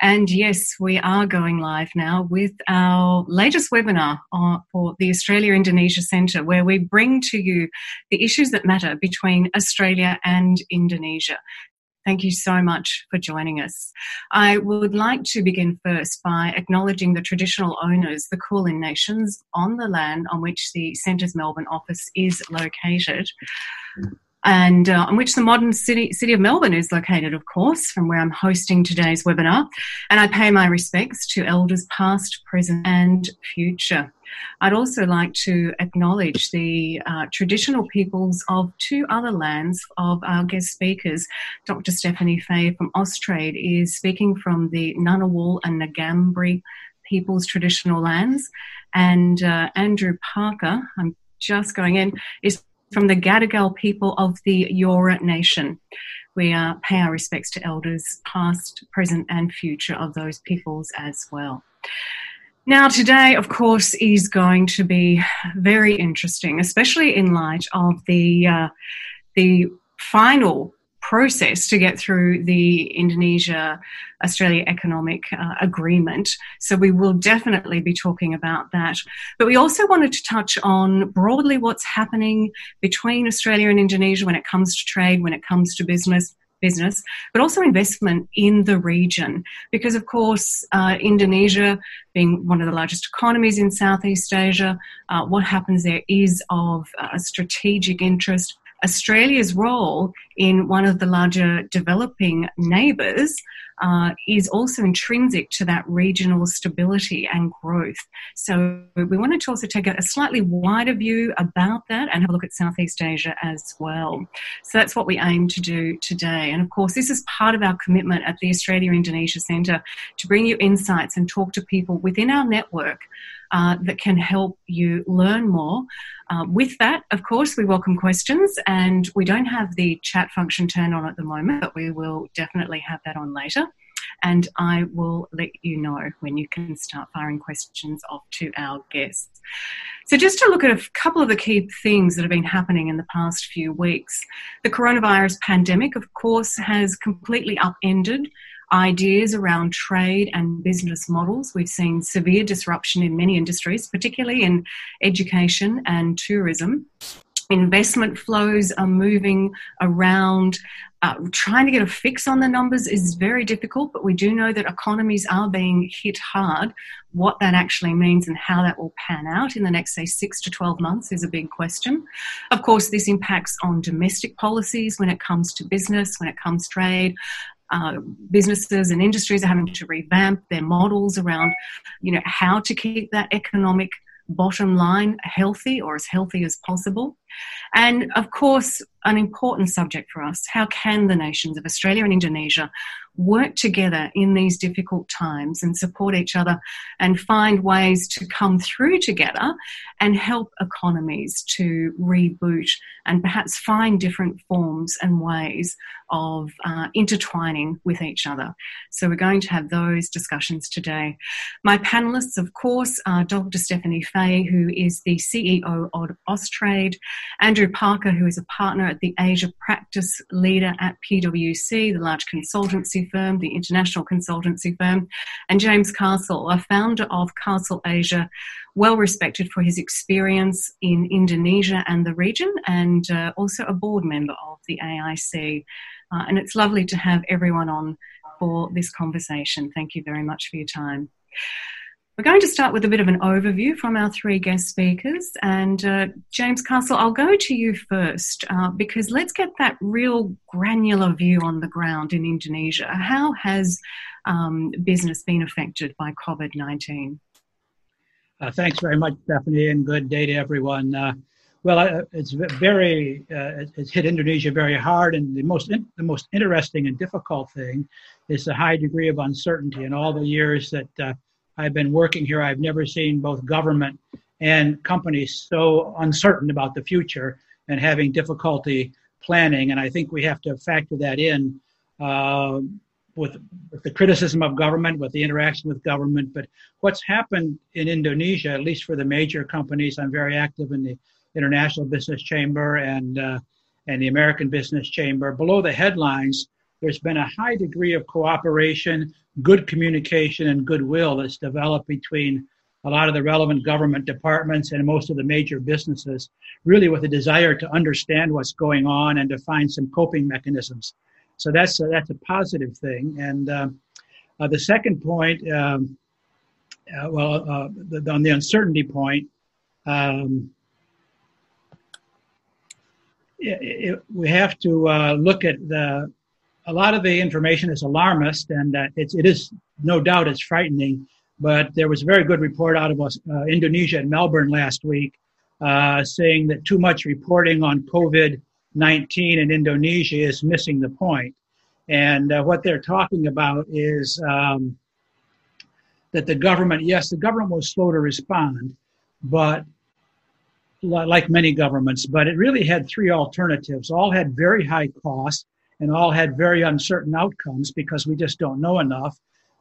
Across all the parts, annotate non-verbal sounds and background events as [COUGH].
And yes, we are going live now with our latest webinar for the Australia Indonesia Centre, where we bring to you the issues that matter between Australia and Indonesia. Thank you so much for joining us. I would like to begin first by acknowledging the traditional owners, the Kulin Nations, on the land on which the Centre's Melbourne office is located and uh, on which the modern city, city of Melbourne is located, of course, from where I'm hosting today's webinar. And I pay my respects to elders past, present, and future. I'd also like to acknowledge the uh, traditional peoples of two other lands of our guest speakers. Dr. Stephanie Fahey from Austrade is speaking from the Ngunnawal and Ngambri peoples' traditional lands, and uh, Andrew Parker, I'm just going in, is from the Gadigal people of the Eora Nation. We uh, pay our respects to elders past, present, and future of those peoples as well. Now, today, of course, is going to be very interesting, especially in light of the uh, the final process to get through the Indonesia Australia Economic uh, Agreement. So we will definitely be talking about that. But we also wanted to touch on broadly what's happening between Australia and Indonesia when it comes to trade, when it comes to business business, but also investment in the region. Because, of course, uh, Indonesia, being one of the largest economies in Southeast Asia, uh, what happens there is of uh, strategic interest Australia's role in one of the larger developing neighbours uh, is also intrinsic to that regional stability and growth. So we wanted to also take a, a, slightly wider view about that and have a look at Southeast Asia as well. So that's what we aim to do today. And of course, this is part of our commitment at the Australia Indonesia Centre to bring you insights and talk to people within our network uh, that can help you learn more. Uh, with that, of course, we welcome questions, and we don't have the chat function turned on at the moment, but we will definitely have that on later. And I will let you know when you can start firing questions off to our guests. So, just to look at a couple of the key things that have been happening in the past few weeks, the coronavirus pandemic, of course, has completely upended ideas around trade and business models. We've seen severe disruption in many industries, particularly in education and tourism. Investment flows are moving around. Uh, trying to get a fix on the numbers is very difficult, but we do know that economies are being hit hard. What that actually means and how that will pan out in the next, say, six to 12 months is a big question. Of course, this impacts on domestic policies when it comes to business, when it comes to trade, uh, businesses and industries are having to revamp their models around, you know, how to keep that economic bottom line healthy or as healthy as possible. And of course, an important subject for us how can the nations of Australia and Indonesia work together in these difficult times and support each other and find ways to come through together and help economies to reboot and perhaps find different forms and ways of uh, intertwining with each other. So, we're going to have those discussions today. My panelists, of course, are Dr. Stephanie Fahey, who is the CEO of Austrade, Andrew Parker, who is a partner at the Asia Practice Leader at PwC, the large consultancy firm, the international consultancy firm, and James Castle, a founder of Castle Asia, well respected for his experience in Indonesia and the region, and uh, also a board member of the AIC. Uh, and it's lovely to have everyone on for this conversation. Thank you very much for your time. We're going to start with a bit of an overview from our three guest speakers. And uh, James Castle, I'll go to you first uh, because let's get that real granular view on the ground in Indonesia. How has um, business been affected by COVID 19? Uh, thanks very much, Stephanie, and good day to everyone. Uh, well, uh, it's very uh, it's hit Indonesia very hard, and the most in, the most interesting and difficult thing is the high degree of uncertainty. In all the years that I've been working here, I've never seen both government and companies so uncertain about the future and having difficulty planning. And I think we have to factor that in uh, with, with, the criticism of government, with the interaction with government. But what's happened in Indonesia, at least for the major companies, I'm very active in the International Business Chamber and uh, and the American Business Chamber. Below the headlines, there's been a high degree of cooperation good communication and goodwill that's developed between a lot of the relevant government departments and most of the major businesses, really with a desire to understand what's going on and to find some coping mechanisms. So that's a, that's a positive thing. And um, uh, the second point, um, uh, well, uh, the, on the uncertainty point, um, it, it, we have to uh, look at the. A lot of the information is alarmist, and it's it is no doubt it's frightening. But there was a very good report out of uh, Indonesia and Melbourne last week, uh, saying that too much reporting on COVID 19 in Indonesia is missing the point. And uh, what they're talking about is um, that the government, yes, the government was slow to respond, but like many governments, but it really had three alternatives. All had very high costs and all had very uncertain outcomes because we just don't know enough.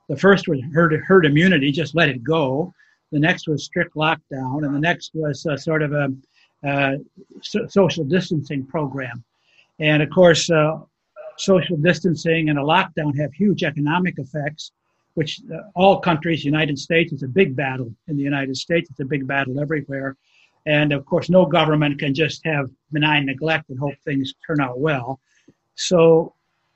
The first was herd, herd immunity, just let it go. The next was strict lockdown, and the next was sort of a so- social distancing program. And of course, uh, social distancing and a lockdown have huge economic effects, which uh, all countries, United States, it's a big battle in the United States, it's a big battle everywhere. And of course, no government can just have benign neglect and hope things turn out well. So,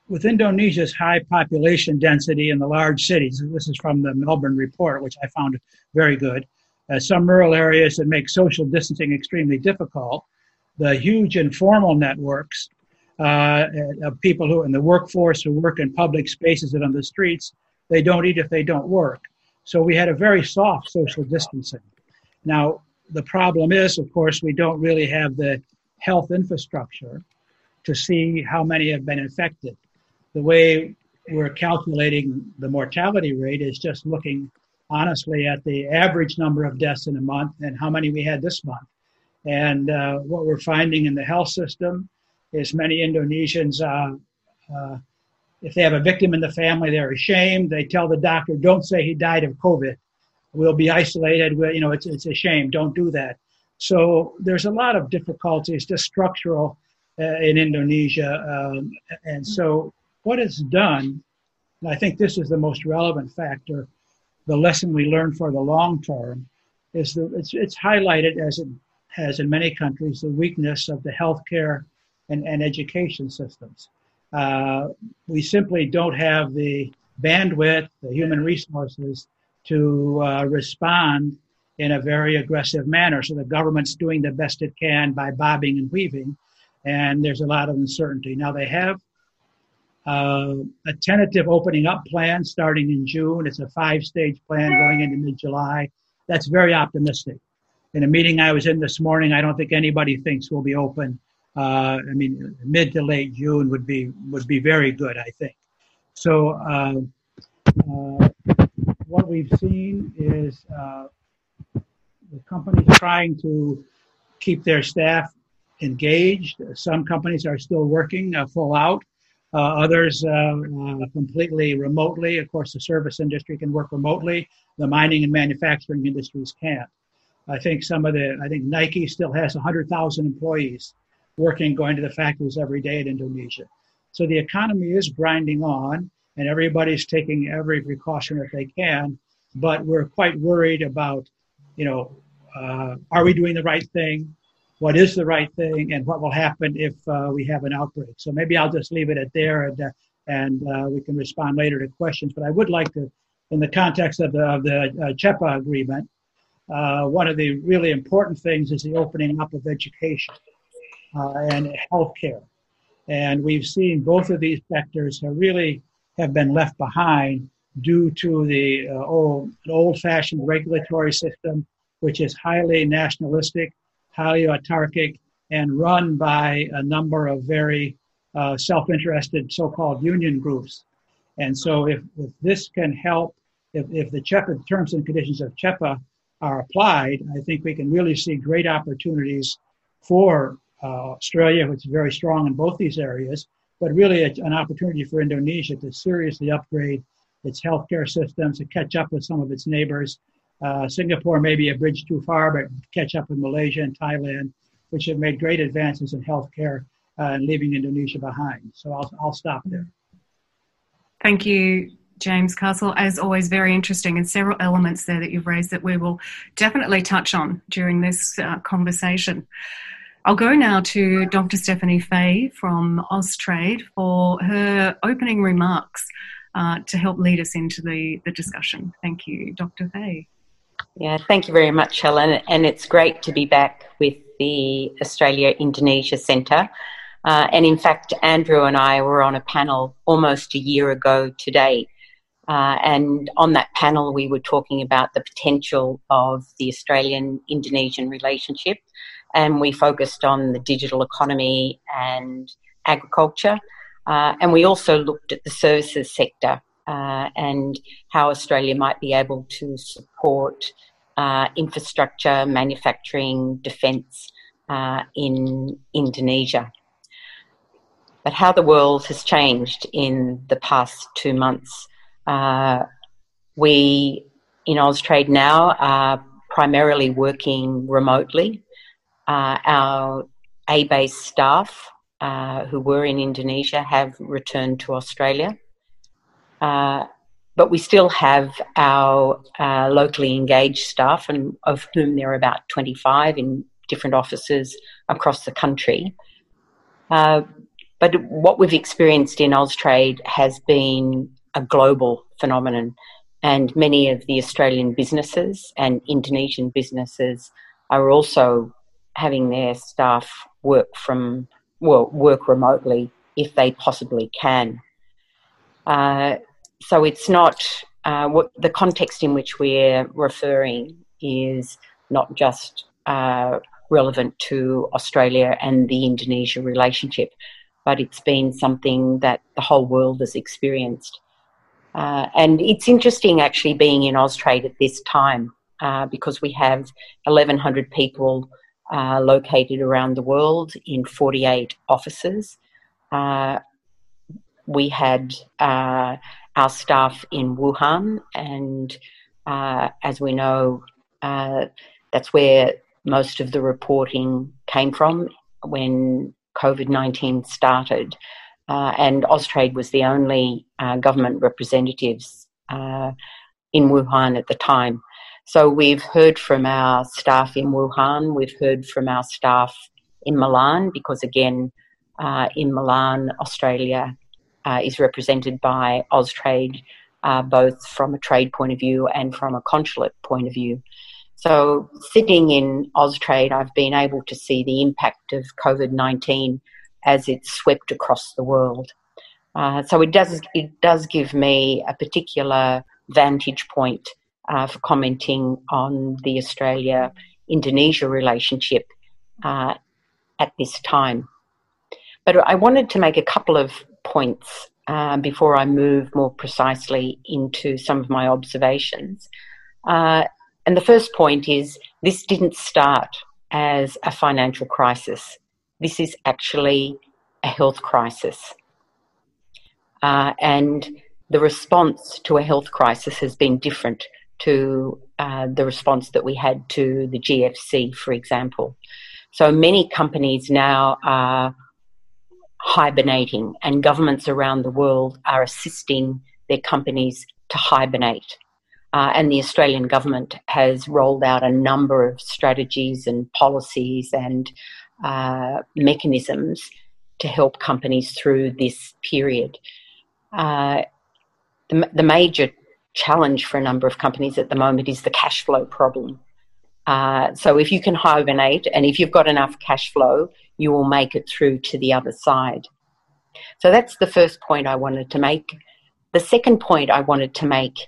with Indonesia's high population density in the large cities, this is from the Melbourne report, which I found very good, uh, some rural areas that make social distancing extremely difficult, the huge informal networks uh, of people who in the workforce who work in public spaces and on the streets, they don't eat if they don't work. So we had a very soft social distancing. Now, the problem is, of course, we don't really have the health infrastructure to see how many have been infected. The way we're calculating the mortality rate is just looking honestly at the average number of deaths in a month and how many we had this month. And uh, what we're finding in the health system is many Indonesians, uh, uh, if they have a victim in the family, they're ashamed. They tell the doctor, don't say he died of COVID we'll be isolated. We'll, you know, it's, it's a shame. Don't do that. So there's a lot of difficulties, just structural in Indonesia. Um, and so what it's done, and I think this is the most relevant factor, the lesson we learn for the long term, is that it's, it's highlighted as it has in many countries the weakness of the healthcare and, and education systems. Uh, we simply don't have the bandwidth, the human resources to uh, respond in a very aggressive manner. So the government's doing the best it can by bobbing and weaving, and there's a lot of uncertainty. Now they have uh, a tentative opening up plan starting in June. It's a five stage plan going into mid July. That's very optimistic. In a meeting I was in this morning, I don't think anybody thinks we'll be open. Uh, I mean, mid to late June would be would be very good. I think. So uh, uh what we've seen is uh, the companies trying to keep their staff engaged. Some companies are still working uh, full out. Uh, others uh, completely remotely. Of course, the service industry can work remotely. The mining and manufacturing industries can't. I think some of the, I think Nike still has 100,000 employees working, going to the factories every day in Indonesia. So the economy is grinding on and everybody's taking every precaution that they can. But we're quite worried about, you know, uh, are we doing the right thing? What is the right thing, and what will happen if uh, we have an outbreak? So maybe I'll just leave it at there, and uh, and uh, we can respond later to questions. But I would like to, in the context of the of the uh, CEPA agreement, uh, one of the really important things is the opening up of education and healthcare. And we've seen both of these sectors have really have been left behind due to the uh, old, old-fashioned regulatory system, which is highly nationalistic, highly autarkic, and run by a number of very uh, self-interested so-called union groups. And so if, if this can help, if, if the CEPA terms and conditions of CEPA are applied, I think we can really see great opportunities for uh, Australia, which is very strong in both these areas, but really an opportunity for Indonesia to seriously upgrade its healthcare systems to catch up with some of its neighbors. Uh, Singapore may be a bridge too far, but catch up with Malaysia and Thailand, which have made great advances in healthcare uh, and leaving Indonesia behind. So I'll, I'll stop there. Thank you James Castle. As always, very interesting and several elements there that you've raised that we will definitely touch on during this uh, conversation. I'll go now to Dr. Stephanie Fahey from Austrade for her opening remarks uh, to help lead us into the, the discussion. Thank you, Dr. Fahey. Yeah, thank you very much, Helen. And it's great to be back with the Australia Indonesia Centre. Uh, and in fact, Andrew and I were on a panel almost a year ago today. Uh, and on that panel, we were talking about the potential of the Australian Indonesian relationship. And we focused on the digital economy and agriculture. Uh, and we also looked at the services sector uh, and how Australia might be able to support uh, infrastructure, manufacturing, defence uh, in Indonesia. But how the world has changed in the past two months. Uh, we in Austrade now are primarily working remotely. Uh, our A-based staff uh, who were in Indonesia have returned to Australia. Uh, but we still have our uh, locally engaged staff, and of whom there are about 25 in different offices across the country. Uh, but what we've experienced in Austrade has been a global phenomenon, and many of the Australian businesses and Indonesian businesses are also having their staff work from well work remotely if they possibly can. Uh, so it's not uh, what the context in which we're referring is not just uh, relevant to Australia and the Indonesia relationship, but it's been something that the whole world has experienced. Uh, and it's interesting actually being in Austrade at this time uh, because we have 1,100 people uh, located around the world in 48 offices. Uh, we had our staff in Wuhan, and uh, as we know, uh, that's where most of the reporting came from when COVID 19 started. Uh, and Austrade was the only uh, government representatives uh, in Wuhan at the time. So we've heard from our staff in Wuhan, we've heard from our staff in Milan, because again, uh, in Milan, Australia, uh, is represented by Austrade, uh, both from a trade point of view and from a consulate point of view. So, sitting in Austrade, I've been able to see the impact of COVID 19 as it swept across the world. Uh, so, it does, it does give me a particular vantage point uh, for commenting on the Australia Indonesia relationship uh, at this time. But I wanted to make a couple of points um, before I move more precisely into some of my observations. Uh, and the first point is this didn't start as a financial crisis. This is actually a health crisis. Uh, and the response to a health crisis has been different to uh, the response that we had to the GFC, for example. So many companies now are hibernating, and governments around the world are assisting their companies to hibernate. Uh, and the Australian government has rolled out a number of strategies and policies and uh, mechanisms to help companies through this period. Uh, the, the, major challenge for a number of companies at the moment is the cash flow problem. Uh, so if you can hibernate and if you've got enough cash flow, you will make it through to the other side. So that's the first point I wanted to make. The second point I wanted to make,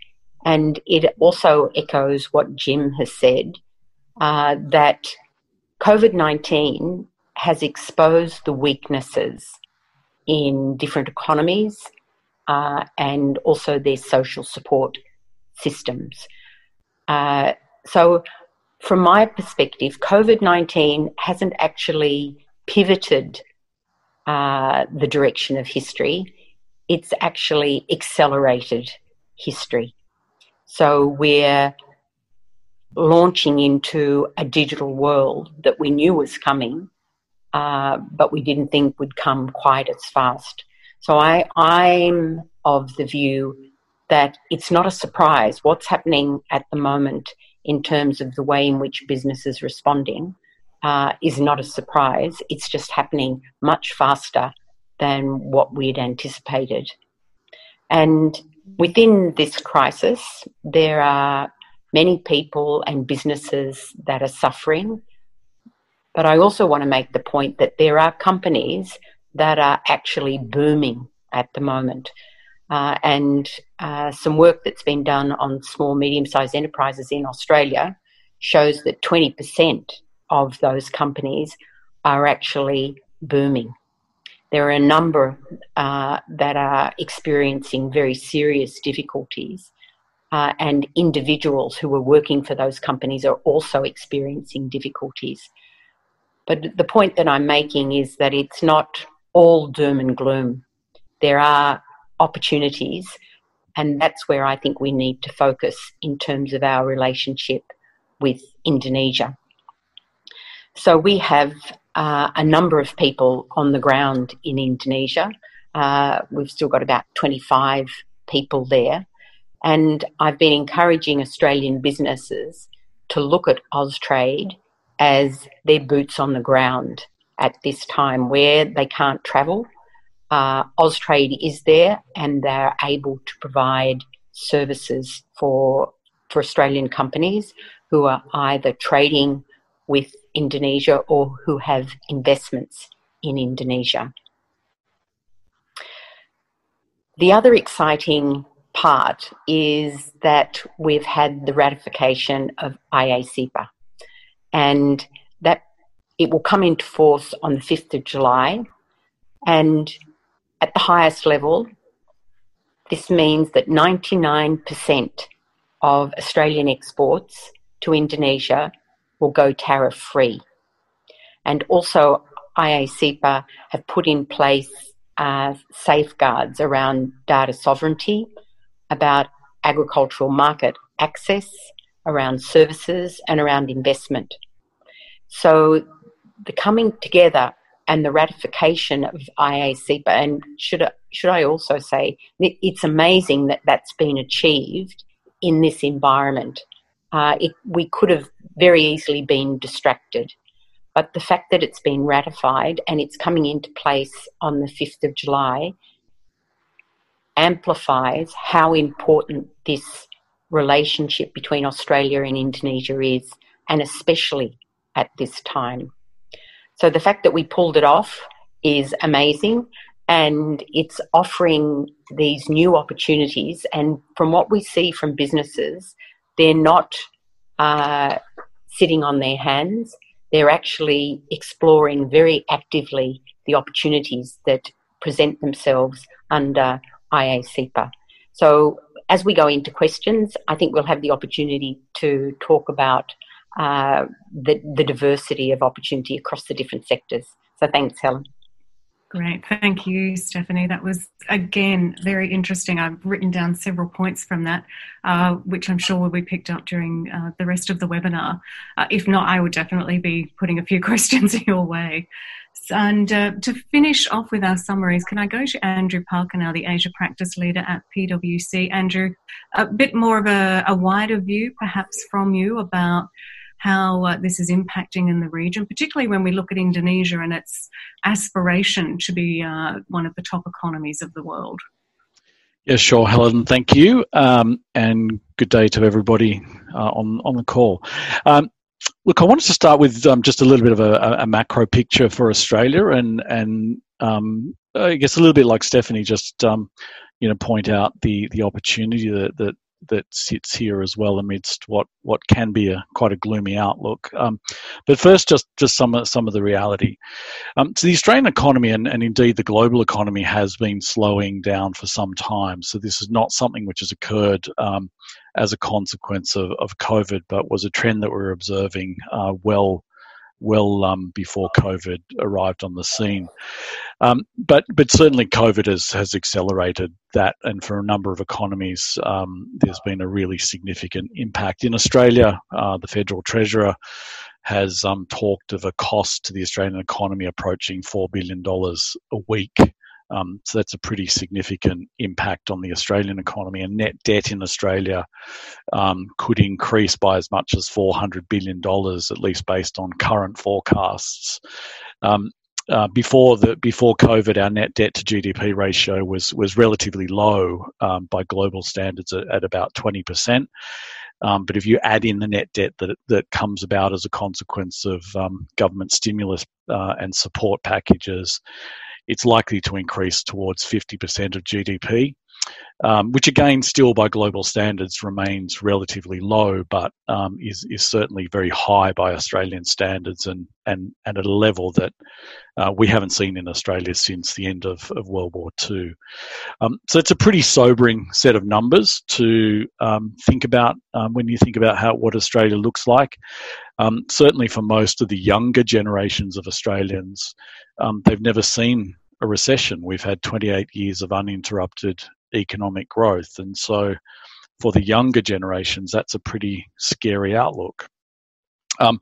and it also echoes what Jim has said, uh, that COVID 19 has exposed the weaknesses in different economies uh, and also their social support systems. Uh, so from my perspective, COVID 19 hasn't actually pivoted uh, the direction of history, it's actually accelerated history. So we're launching into a digital world that we knew was coming, uh, but we didn't think would come quite as fast. So I, I'm of the view that it's not a surprise. What's happening at the moment in terms of the way in which business is responding uh, is not a surprise. It's just happening much faster than what we'd anticipated. And within this crisis, there are many people and businesses that are suffering. But I also want to make the point that there are companies that are actually booming at the moment. Uh, and uh, some work that's been done on small, medium sized enterprises in Australia shows that 20% of those companies are actually booming. There are a number uh, that are experiencing very serious difficulties, uh, and individuals who are working for those companies are also experiencing difficulties. But the point that I'm making is that it's not all doom and gloom. There are opportunities, and that's where I think we need to focus in terms of our relationship with Indonesia. So we have uh, a number of people on the ground in Indonesia. Uh, we've still got about 25 people there. And I've been encouraging Australian businesses to look at Austrade as their boots on the ground at this time where they can't travel. Uh, Austrade is there and they're able to provide services for, for Australian companies who are either trading with Indonesia or who have investments in Indonesia. The other exciting part is that we've had the ratification of IA-CEPA and that it will come into force on the 5th of July. And at the highest level, this means that 99% of Australian exports to Indonesia will go tariff free. And also, IA-CEPA have put in place uh, safeguards around data sovereignty, about agricultural market access, around services, and around investment. So, the coming together and the ratification of IA-CEPA, and should should I also say, it's amazing that that's been achieved in this environment. Uh, it, we could have very easily been distracted. But the fact that it's been ratified and it's coming into place on the 5th of July amplifies how important this relationship between Australia and Indonesia is, and especially at this time. So the fact that we pulled it off is amazing and it's offering these new opportunities. And from what we see from businesses, they're not uh, sitting on their hands. They're actually exploring very actively the opportunities that present themselves under IA-CEPA. So, as we go into questions, I think we'll have the opportunity to talk about uh, the, the diversity of opportunity across the different sectors. So, thanks, Helen. Great. Thank you, Stephanie. That was, again, very interesting. I've written down several points from that, uh, which I'm sure will be picked up during uh, the rest of the webinar. Uh, if not, I would definitely be putting a few [LAUGHS] questions in your way. And uh, to finish off with our summaries, can I go to Andrew Parker now, the Asia Practice Leader at PwC? Andrew, a bit more of a, a wider view perhaps from you about how uh, this is impacting in the region, particularly when we look at Indonesia and its aspiration to be uh, one of the top economies of the world. Yes, sure, Helen. Thank you, um, and good day to everybody uh, on on the call. Um, look, I wanted to start with um, just a little bit of a, a, macro picture for Australia, and and um, I guess a little bit like Stephanie, just um, you know, point out the the opportunity that that that sits here as well amidst what what can be a quite a gloomy outlook. Um, but first, just just some some of the reality. Um, so the Australian economy and, and indeed the global economy has been slowing down for some time. So this is not something which has occurred um, as a consequence of, of COVID, but was a trend that we're observing uh, well well um, before COVID arrived on the scene. Um, but but certainly COVID has has accelerated that, and for a number of economies, um, there's been a really significant impact. In Australia, uh, the federal treasurer has um, talked of a cost to the Australian economy approaching four billion dollars a week. Um, so that's a pretty significant impact on the Australian economy. And net debt in Australia um, could increase by as much as $400 billion, at least based on current forecasts. Um, uh, before the before COVID, our net debt to GDP ratio was was relatively low um, by global standards at, at about twenty percent. Um, but if you add in the net debt that that comes about as a consequence of um, government stimulus uh, and support packages, it's likely to increase towards 50% of GDP um, which again, still by global standards, remains relatively low, but um, is is certainly very high by Australian standards, and and and at a level that uh, we haven't seen in Australia since the end of, of World War II. Um, so it's a pretty sobering set of numbers to um, think about um, when you think about how what Australia looks like. Um, certainly, for most of the younger generations of Australians, they've never seen a recession. We've had 28 years of uninterrupted economic growth. And so for the younger generations, that's a pretty scary outlook. Um,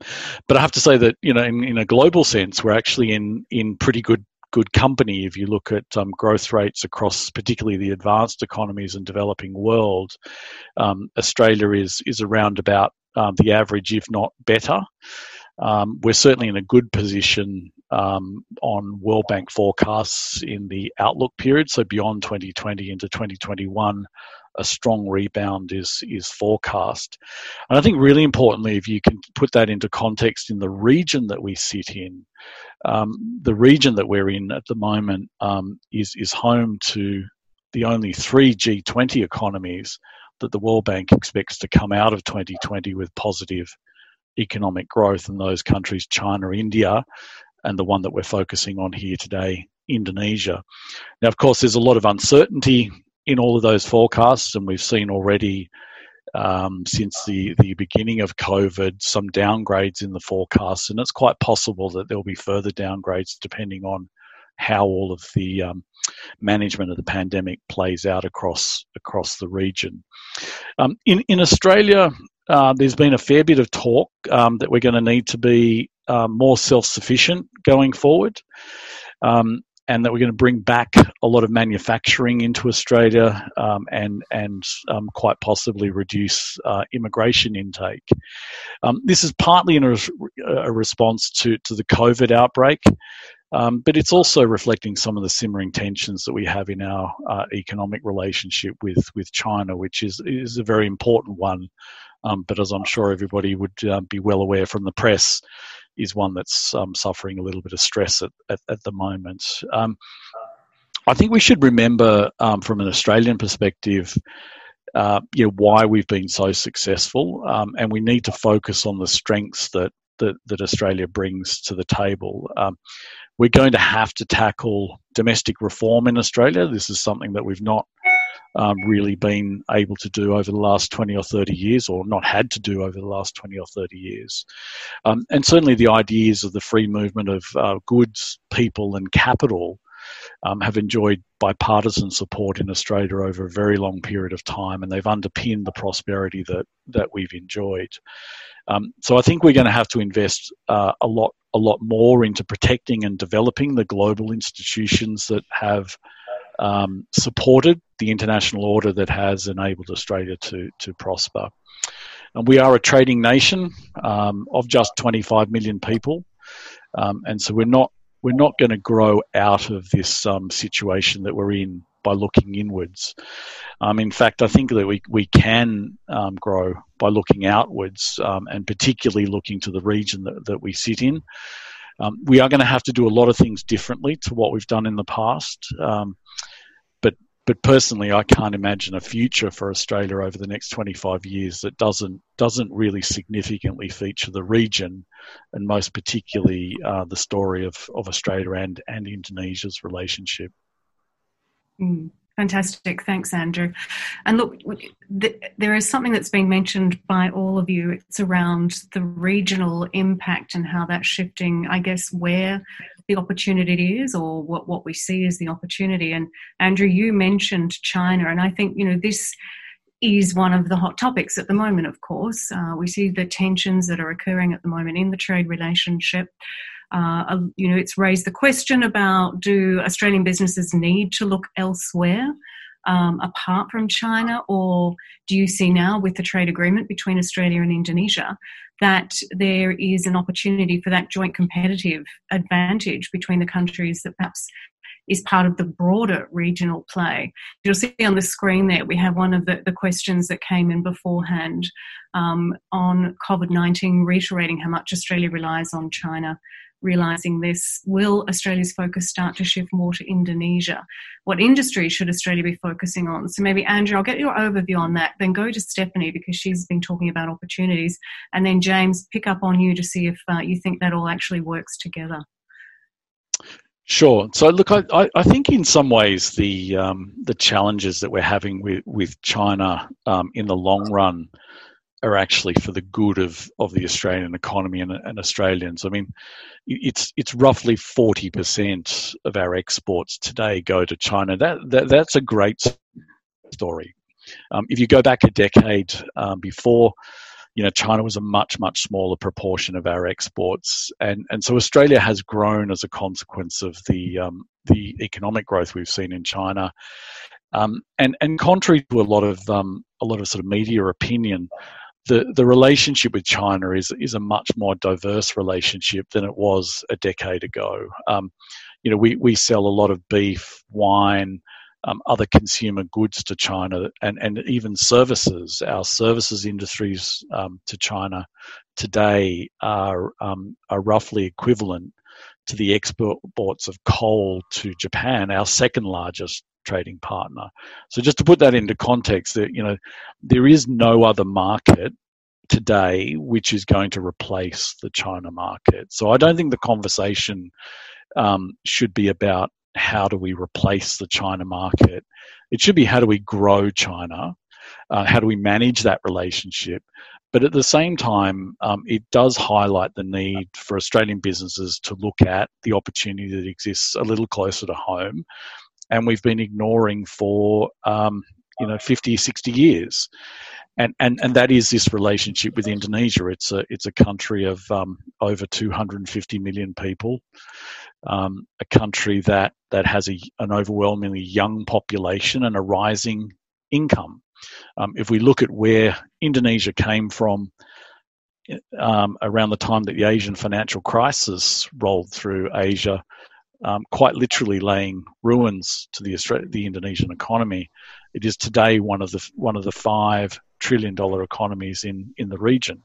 but I have to say that you know, in, in, a global sense, we're actually in in pretty good good company. If you look at um, growth rates across, particularly the advanced economies and developing world, um, Australia is is around about um, the average, if not better. Um, we're certainly in a good position um, on World Bank forecasts in the outlook period. So beyond 2020 into 2021, a strong rebound is is forecast. And I think really importantly, if you can put that into context in the region that we sit in, um, the region that we're in at the moment um, is is home to the only three G20 economies that the World Bank expects to come out of 2020 with positive economic growth in those countries, China, India, and the one that we're focusing on here today, Indonesia. Now, of course, there's a lot of uncertainty in all of those forecasts, and we've seen already um, since the, the beginning of COVID some downgrades in the forecasts, and it's quite possible that there'll be further downgrades depending on how all of the um, management of the pandemic plays out across across the region. Um, in in Australia, uh, there's been a fair bit of talk um, that we're going to need to be uh, more self sufficient going forward. Um, and that we're going to bring back a lot of manufacturing into Australia um, and and um, quite possibly reduce uh, immigration intake. Um, this is partly in a, a, response to, to the COVID outbreak, um, but it's also reflecting some of the simmering tensions that we have in our uh, economic relationship with with China, which is is a very important one. Um, but as I'm sure everybody would uh, be well aware from the press, is one that's um, suffering a little bit of stress at, at, at the moment. Um, I think we should remember um, from an Australian perspective, uh, you know, why we've been so successful, um, and we need to focus on the strengths that that, that Australia brings to the table. Um, we're going to have to tackle domestic reform in Australia. This is something that we've not um, really been able to do over the last 20 or 30 years, or not had to do over the last 20 or 30 years. Um, and certainly the ideas of the free movement of uh, goods, people, and capital um, have enjoyed bipartisan support in Australia over a very long period of time, and they've underpinned the prosperity that that we've enjoyed. Um, so I think we're going to have to invest uh, a lot a lot more into protecting and developing the global institutions that have um, supported the international order that has enabled Australia to, to prosper. And we are a trading nation um, of just 25 million people, um, and so we're not we're not going to grow out of this um, situation that we're in by looking inwards. Um, in fact, I think that we, we can um, grow by looking outwards um, and particularly looking to the region that, that we sit in. Um, we are going to have to do a lot of things differently to what we've done in the past. Um, but personally, I can't imagine a future for Australia over the next 25 years that doesn't doesn't really significantly feature the region, and most particularly uh, the story of, of Australia and, and Indonesia's relationship. Mm. Fantastic. Thanks, Andrew. And look, th- there is something that's been mentioned by all of you. It's around the regional impact and how that's shifting, I guess, where the opportunity is or what, what we see as the opportunity. And Andrew, you mentioned China, and I think, you know, this is one of the hot topics at the moment, of course. Uh, we see the tensions that are occurring at the moment in the trade relationship. Uh, you know, it's raised the question about do Australian businesses need to look elsewhere um, apart from China, or do you see now with the trade agreement between Australia and Indonesia that there is an opportunity for that joint competitive advantage between the countries that perhaps is part of the broader regional play. You'll see on the screen there we have one of the, the questions that came in beforehand um, on COVID 19, reiterating how much Australia relies on China realizing this? Will Australia's focus start to shift more to Indonesia? What industry should Australia be focusing on? So maybe Andrew, I'll get your overview on that. Then go to Stephanie because she's been talking about opportunities, and then James, pick up on you to see if uh, you think that all actually works together. Sure. So, look, I, I think in some ways the um, the challenges that we're having with with China um, in the long run are actually for the good of, of the Australian economy and, and Australians. I mean, it's it's roughly forty percent of our exports today go to China. That, that that's a great story. Um, if you go back a decade um, before, you know, China was a much much smaller proportion of our exports, and and so Australia has grown as a consequence of the um, the economic growth we've seen in China. Um, and and contrary to a lot of um, a lot of sort of media opinion, the the relationship with China is is a much more diverse relationship than it was a decade ago. Um, you know, we we sell a lot of beef, wine, um, other consumer goods to China, and and even services. Our services industries um, to China today are um, are roughly equivalent to the exports of coal to Japan, our second largest trading partner. So just to put that into context, that you know there is no other market today which is going to replace the China market. So I don't think the conversation um, should be about how do we replace the China market. It should be how do we grow China, uh, how do we manage that relationship. But at the same time, um, it does highlight the need for Australian businesses to look at the opportunity that exists a little closer to home and we've been ignoring for um, you know 50 60 years. And, and and that is this relationship with Indonesia. It's a it's a country of um, over 250 million people um, a country that that has a, an overwhelmingly young population and a rising income. Um, if we look at where Indonesia came from um, around the time that the Asian financial crisis rolled through Asia um, quite literally laying ruins to the Australia, the Indonesian economy. It is today one of the one of the five trillion dollar economies in in the region.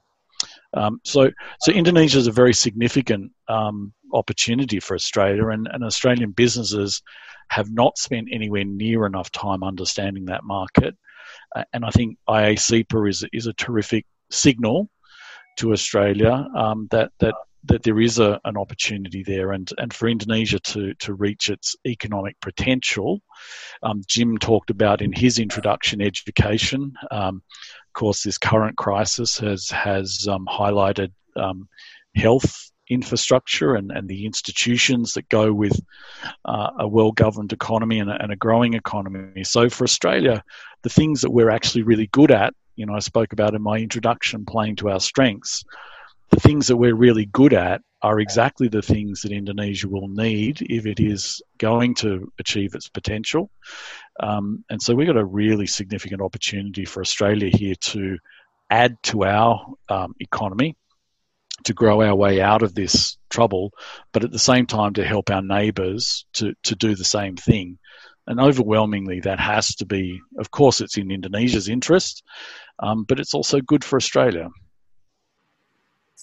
Um, so, so Indonesia is a very significant um, opportunity for Australia, and, and Australian businesses have not spent anywhere near enough time understanding that market. Uh, and I think IA-CEPA is is a terrific signal to Australia um, that that that there is a, an opportunity there, and, and for Indonesia to, to reach its economic potential. Um, Jim talked about in his introduction education. Um, of course, this current crisis has has um, highlighted um, health infrastructure and, and the institutions that go with uh, a well governed economy and a, and a growing economy. So for Australia, the things that we're actually really good at, you know, I spoke about in my introduction, playing to our strengths the things that we're really good at are exactly the things that Indonesia will need if it is going to achieve its potential. Um, and so we've got a really significant opportunity for Australia here to add to our um, economy, to grow our way out of this trouble, but at the same time to help our neighbours to, to do the same thing. And overwhelmingly, that has to be, of course, it's in Indonesia's interest, um, but it's also good for Australia.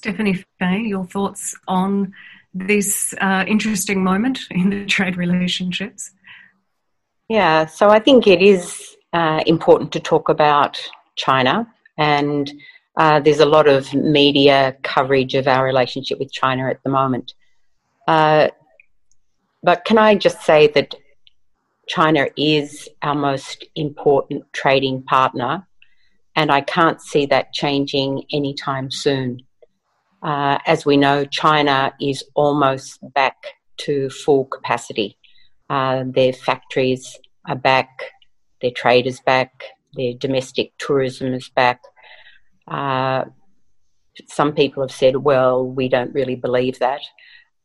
Stephanie Fahey, your thoughts on this uh, interesting moment in the trade relationships? Yeah, so I think it is uh, important to talk about China, and uh, there's a lot of media coverage of our relationship with China at the moment. Uh, but can I just say that China is our most important trading partner, and I can't see that changing anytime soon. Uh, as we know, China is almost back to full capacity. Uh, their factories are back, their trade is back, their domestic tourism is back. Uh, some people have said, well, we don't really believe that.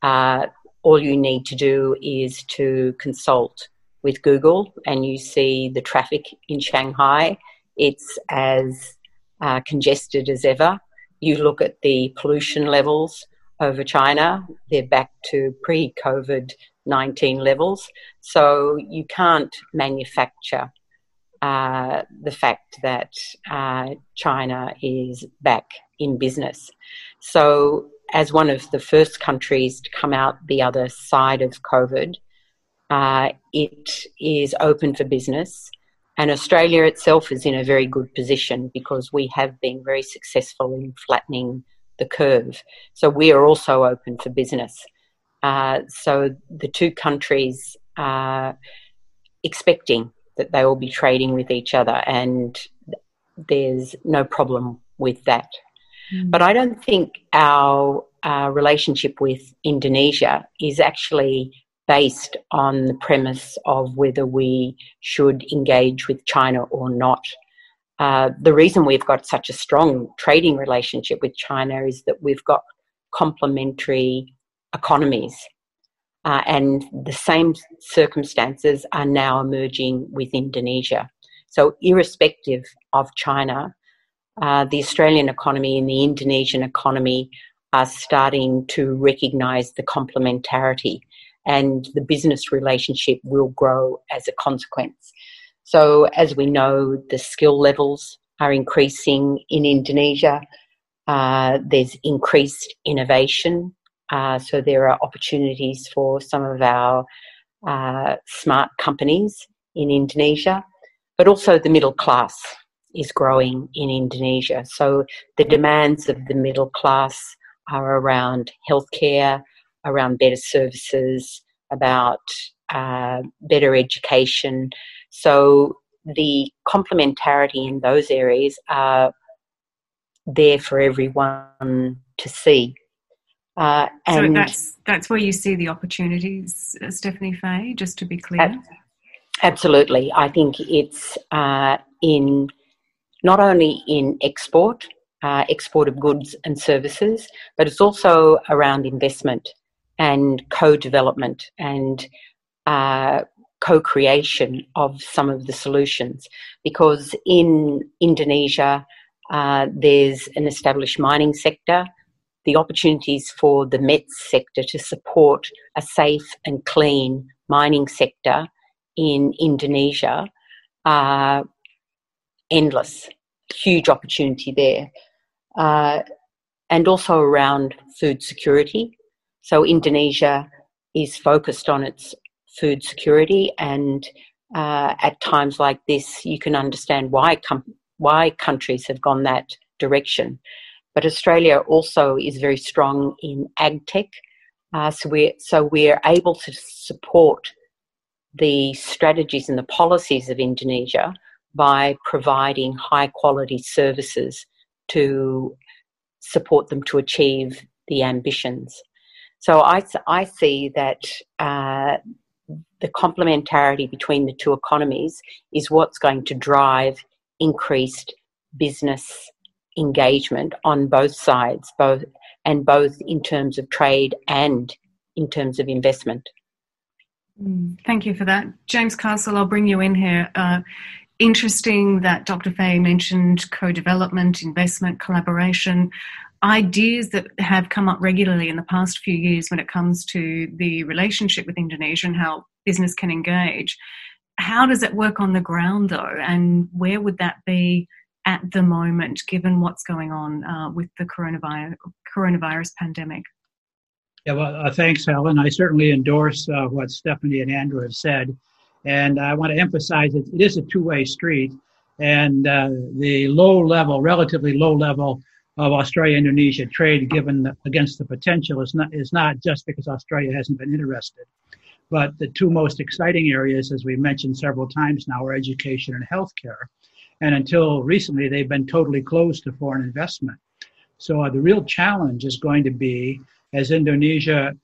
uh, all you need to do is to consult with Google and you see the traffic in Shanghai. It's as uh, congested as ever. You look at the pollution levels over China, they're back to pre COVID 19 levels. So you can't manufacture uh, the fact that uh, China is back in business. So, as one of the first countries to come out the other side of COVID, uh, it is open for business. And Australia itself is in a very good position because we have been very successful in flattening the curve. So we are also open for business. Uh, so the two countries are expecting that they will be trading with each other, and there's no problem with that. Mm. But I don't think our uh, relationship with Indonesia is actually based on the premise of whether we should engage with China or not. Uh, the reason we've got such a strong trading relationship with China is that we've got complementary economies. Uh, and the same circumstances are now emerging with Indonesia. So, irrespective of China, uh, the Australian economy and the Indonesian economy are starting to recognise the complementarity and the business relationship will grow as a consequence. So, as we know, the skill levels are increasing in Indonesia. Uh, there's increased innovation. Uh, so, there are opportunities for some of our uh, smart companies in Indonesia, but also the middle class is growing in Indonesia. So, the demands of the middle class are around healthcare, around better services, about uh, better education. So the complementarity in those areas are there for everyone to see. Uh, so that's that's where you see the opportunities, uh, Stephanie Fahey. Just to be clear. Absolutely, I think it's uh, in not only in export, uh, export of goods and services, but it's also around investment and co-development and uh, co-creation of some of the solutions. Because in Indonesia uh, there's an established mining sector. The opportunities for the METS sector to support a safe and clean mining sector in Indonesia are endless huge opportunity there. Uh, and also around food security so Indonesia is focused on its food security, and uh, at times like this, you can understand why com- why countries have gone that direction. But Australia also is very strong in ag tech, uh, so we're so we're able to support the strategies and the policies of Indonesia by providing high quality services to support them to achieve the ambitions. So I, I see that uh, the complementarity between the two economies is what's going to drive increased business engagement on both sides, both and both in terms of trade and in terms of investment. Mm, thank you for that. James Castle, I'll bring you in here. Uh, interesting that Dr. Fahey mentioned co development, investment, collaboration ideas that have come up regularly in the past few years when it comes to the relationship with Indonesia and how business can engage. How does it work on the ground though, and where would that be at the moment, given what's going on uh, with the coronavirus, coronavirus pandemic? Yeah, well, uh, thanks, Helen. I certainly endorse uh, what Stephanie and Andrew have said. And I want to emphasize that it is a two way street. And uh, the low level, relatively low level of Australia-Indonesia trade given the, against the potential is not, is not just because Australia hasn't been interested. But the two most exciting areas, as we mentioned several times now, are education and healthcare. And until recently, they've been totally closed to foreign investment. So uh, the real challenge is going to be as Indonesia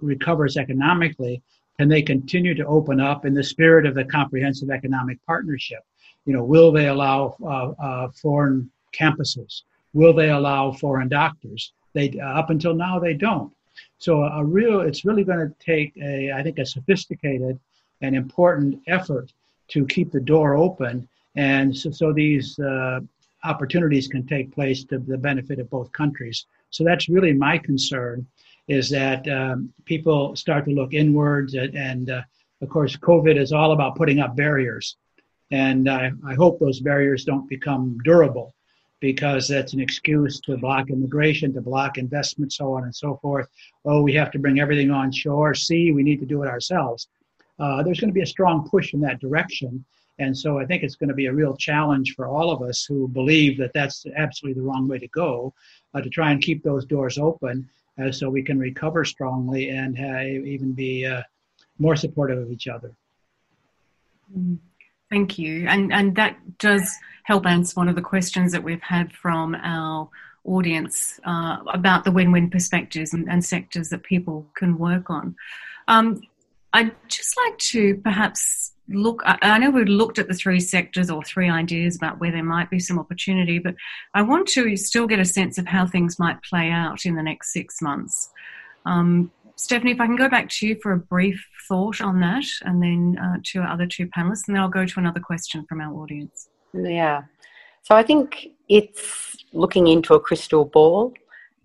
recovers economically, can they continue to open up in the spirit of the comprehensive economic partnership? You know, will they allow uh, uh, foreign campuses? Will they allow foreign doctors? They uh, up until now they don't. So a real, it's really going to take a, I think, a sophisticated and important effort to keep the door open, and so, so these uh, opportunities can take place to the benefit of both countries. So that's really my concern, is that um, people start to look inwards, and, and uh, of course, COVID is all about putting up barriers, and I, I hope those barriers don't become durable because that's an excuse to block immigration, to block investment, so on and so forth. Oh, we have to bring everything on shore. See, we need to do it ourselves. Uh, there's going to be a strong push in that direction. And so I think it's going to be a real challenge for all of us who believe that that's absolutely the wrong way to go, uh, to try and keep those doors open uh, so we can recover strongly and even be uh, more supportive of each other. Mm. Thank you. And, and that does help answer one of the questions that we've had from our audience uh, about the win win perspectives and, and, sectors that people can work on. Um, I'd just like to perhaps look, I, know we've looked at the three sectors or three ideas about where there might be some opportunity, but I want to still get a sense of how things might play out in the next six months. Um, Stephanie, if I can go back to you for a brief thought on that, and then uh, to our other two panelists, and then I'll go to another question from our audience. Yeah. So I think it's looking into a crystal ball,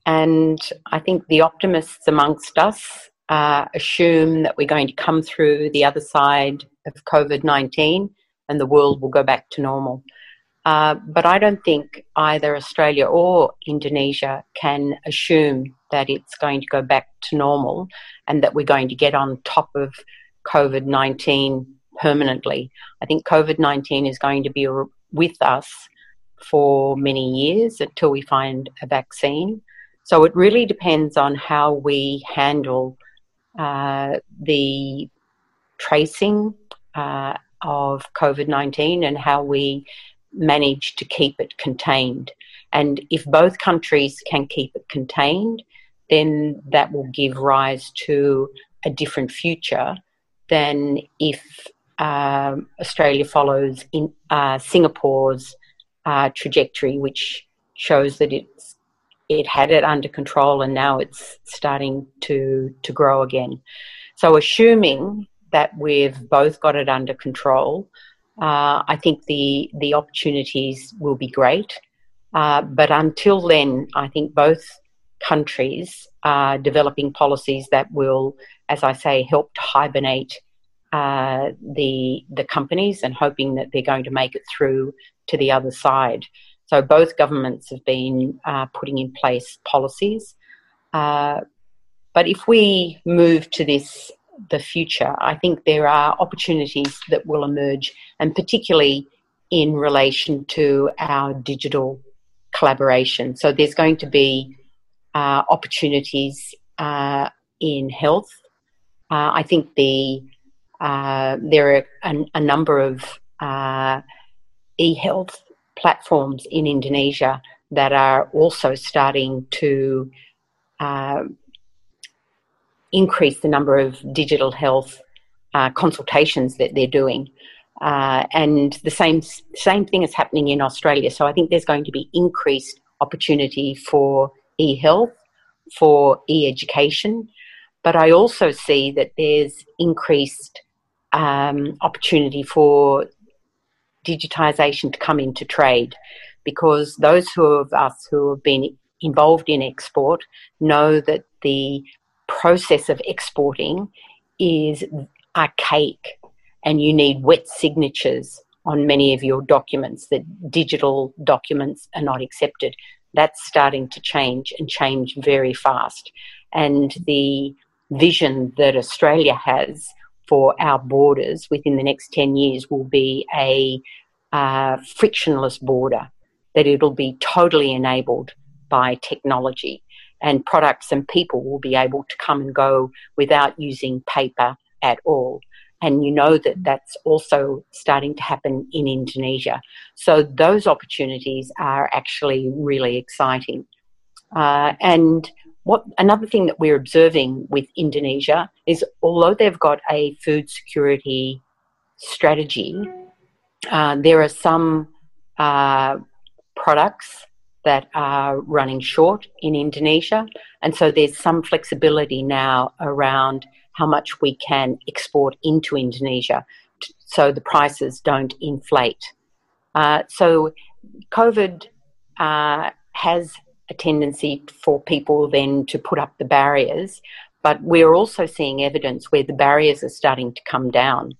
and I think the optimists amongst us uh, assume that we're going to come through the other side of COVID 19 and the world will go back to normal. Uh, but I don't think either Australia or Indonesia can assume that it's going to go back to normal and that we're going to get on top of COVID 19 permanently. I think COVID 19 is going to be with us for many years until we find a vaccine. So it really depends on how we handle uh, the tracing uh, of COVID 19 and how we manage to keep it contained. And if both countries can keep it contained, then that will give rise to a different future than if um, Australia follows in uh, Singapore's uh, trajectory, which shows that it's it had it under control and now it's starting to to grow again. So, assuming that we've both got it under control, uh, I think the the opportunities will be great. Uh, but until then, I think both countries are developing policies that will, as I say, help to hibernate uh, the the companies and hoping that they're going to make it through to the other side. So both governments have been uh, putting in place policies. Uh, but if we move to this the future, I think there are opportunities that will emerge, and particularly in relation to our digital collaboration. So there's going to be uh, opportunities uh, in health. Uh, I think the uh, there are a, a number of uh, e-health platforms in Indonesia that are also starting to uh, increase the number of digital health consultations that they're doing. and the same same thing is happening in Australia. So I think there's going to be increased opportunity for e-health, for e-education, but I also see that there's increased um, opportunity for digitisation to come into trade because those who of us who have been involved in export know that the process of exporting is archaic and you need wet signatures on many of your documents that digital documents are not accepted that's starting to change and change very fast. And the vision that Australia has for our borders within the next 10 years will be a uh, frictionless border, that it'll be totally enabled by technology, and products and people will be able to come and go without using paper at all and you know that that's also starting to happen in Indonesia. So those opportunities are actually really exciting. Uh, and what another thing that we're observing with Indonesia is although they've got a food security strategy, uh, there are some uh, products that are running short in Indonesia. And so there's some flexibility now around how much we can export into Indonesia so the prices don't inflate. Uh, so COVID uh, has a tendency for people then to put up the barriers, but we're also seeing evidence where the barriers are starting to come down.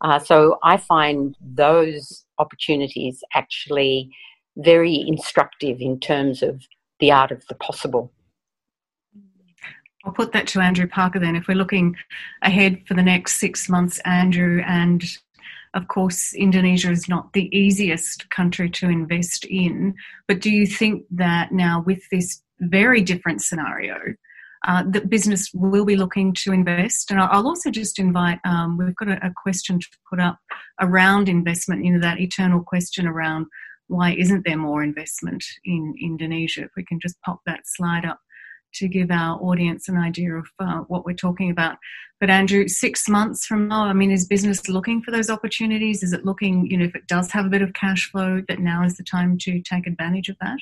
Uh, so I find those opportunities actually very instructive in terms of the art of the possible. I'll put that to Andrew Parker then. If we're looking ahead for the next six months, Andrew, and of course, Indonesia is not the easiest country to invest in, but do you think that now with this very different scenario, uh, that business will be looking to invest? And I'll also just invite, um, we've got a, a question to put up around investment, you know, that eternal question around why isn't there more investment in Indonesia? If we can just pop that slide up to give our audience an idea of uh, what we're talking about. But Andrew, six months from now, I mean, is business looking for those opportunities? Is it looking, you know, if it does have a bit of cash flow, that now is the time to take advantage of that?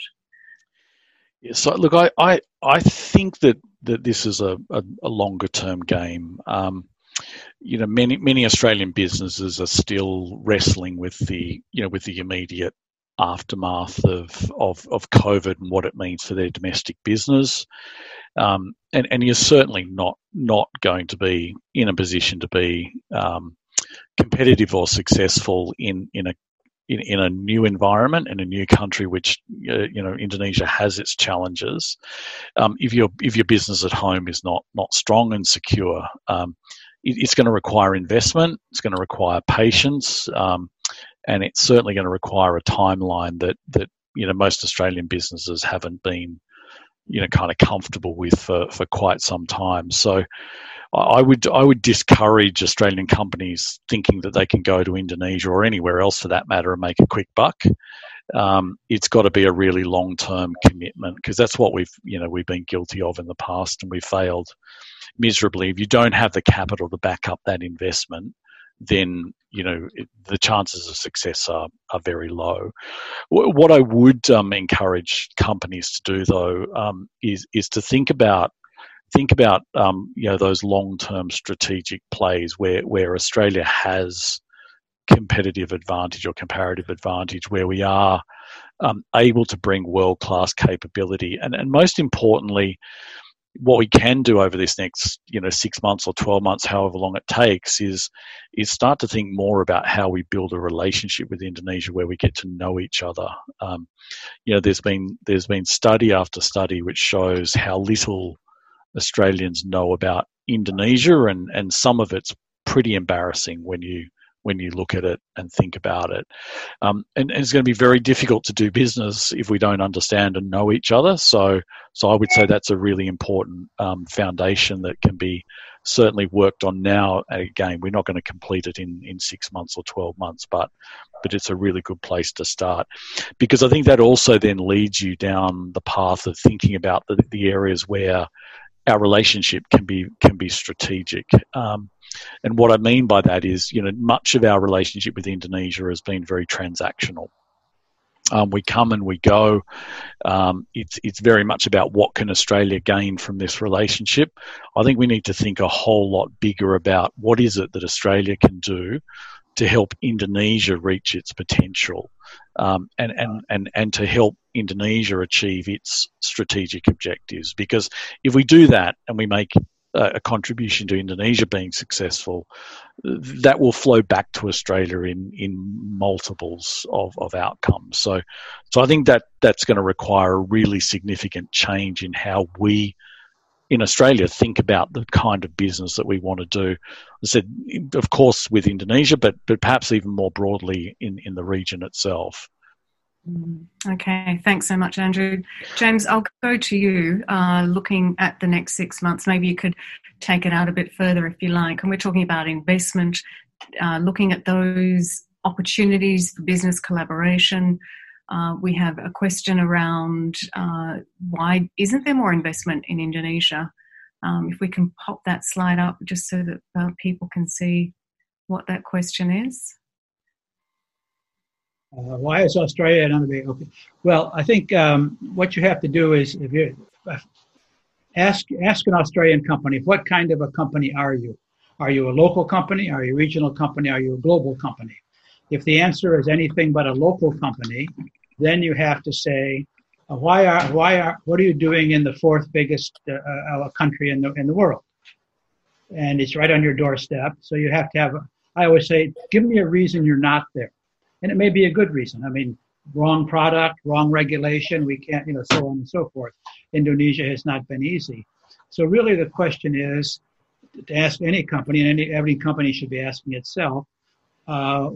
Yeah, so look, I, I, I think that, that this is a, a, a longer term game. Um, you know, many many Australian businesses are still wrestling with the you know with the immediate aftermath of, of, of COVID and what it means for their domestic business. Um, and, and you're certainly not not going to be in a position to be um, competitive or successful in, in a in, in a new environment in a new country, which uh, you know Indonesia has its challenges. Um, if your if your business at home is not not strong and secure, um, it, it's going to require investment. It's going to require patience. Um, and it's certainly going to require a timeline that that you know most Australian businesses haven't been you know kind of comfortable with for, for quite some time. So I would I would discourage Australian companies thinking that they can go to Indonesia or anywhere else for that matter and make a quick buck. Um, it's got to be a really long term commitment because that's what we've you know we've been guilty of in the past and we've failed miserably. If you don't have the capital to back up that investment, then you know the chances of success are, are very low. What I would um, encourage companies to do though um, is is to think about think about um, you know those long term strategic plays where where Australia has competitive advantage or comparative advantage where we are um, able to bring world class capability and and most importantly what we can do over this next you know six months or 12 months however long it takes is is start to think more about how we build a relationship with indonesia where we get to know each other. Um, you know there's been there's been study after study which shows how little australians know about indonesia and and some of it's pretty embarrassing when you when you look at it and think about it. Um, and, and, it's going to be very difficult to do business if we don't understand and know each other. So, so I would say that's a really important um, foundation that can be certainly worked on now. Again, we're not going to complete it in, in six months or 12 months, but, but it's a really good place to start because I think that also then leads you down the path of thinking about the, the areas where our relationship can be can be strategic. Um, and what I mean by that is, you know, much of our relationship with Indonesia has been very transactional. Um, we come and we go. Um, it's it's very much about what can Australia gain from this relationship. I think we need to think a whole lot bigger about what is it that Australia can do to help Indonesia reach its potential, um, and and and and to help Indonesia achieve its strategic objectives. Because if we do that and we make a contribution to Indonesia being successful, that will flow back to Australia in in multiples of, of outcomes. So, so I think that that's going to require a really significant change in how we in Australia think about the kind of business that we want to do. I said, of course, with Indonesia, but but perhaps even more broadly in in the region itself. Mm, okay, thanks so much, Andrew. James, I'll go to you. Uh, looking at the next six months, maybe you could take it out a bit further if you like. And we're talking about investment, uh, looking at those opportunities for business collaboration. Uh, we have a question around uh, why isn't there more investment in Indonesia? Um, if we can pop that slide up just so that uh, people can see what that question is. Uh, why is Australia another big? Okay. Well, I think um, what you have to do is if you ask ask an Australian company, what kind of a company are you? Are you a local company? Are you a regional company? Are you a global company? If the answer is anything but a local company, then you have to say, uh, why are why are what are you doing in the fourth biggest uh, uh, country in the in the world? And it's right on your doorstep. So you have to have. I always say, give me a reason you're not there, and it may be a good reason. I mean, wrong product, wrong regulation. We can't, you know, so on and so forth. Indonesia has not been easy. So really, the question is to ask any company, and any, every company should be asking itself, uh,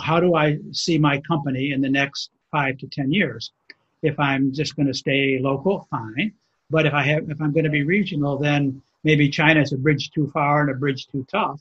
how do I see my company in the next five to ten years? If I'm just going to stay local, fine. But if I have, if I'm going to be regional, then maybe China is a bridge too far and a bridge too tough,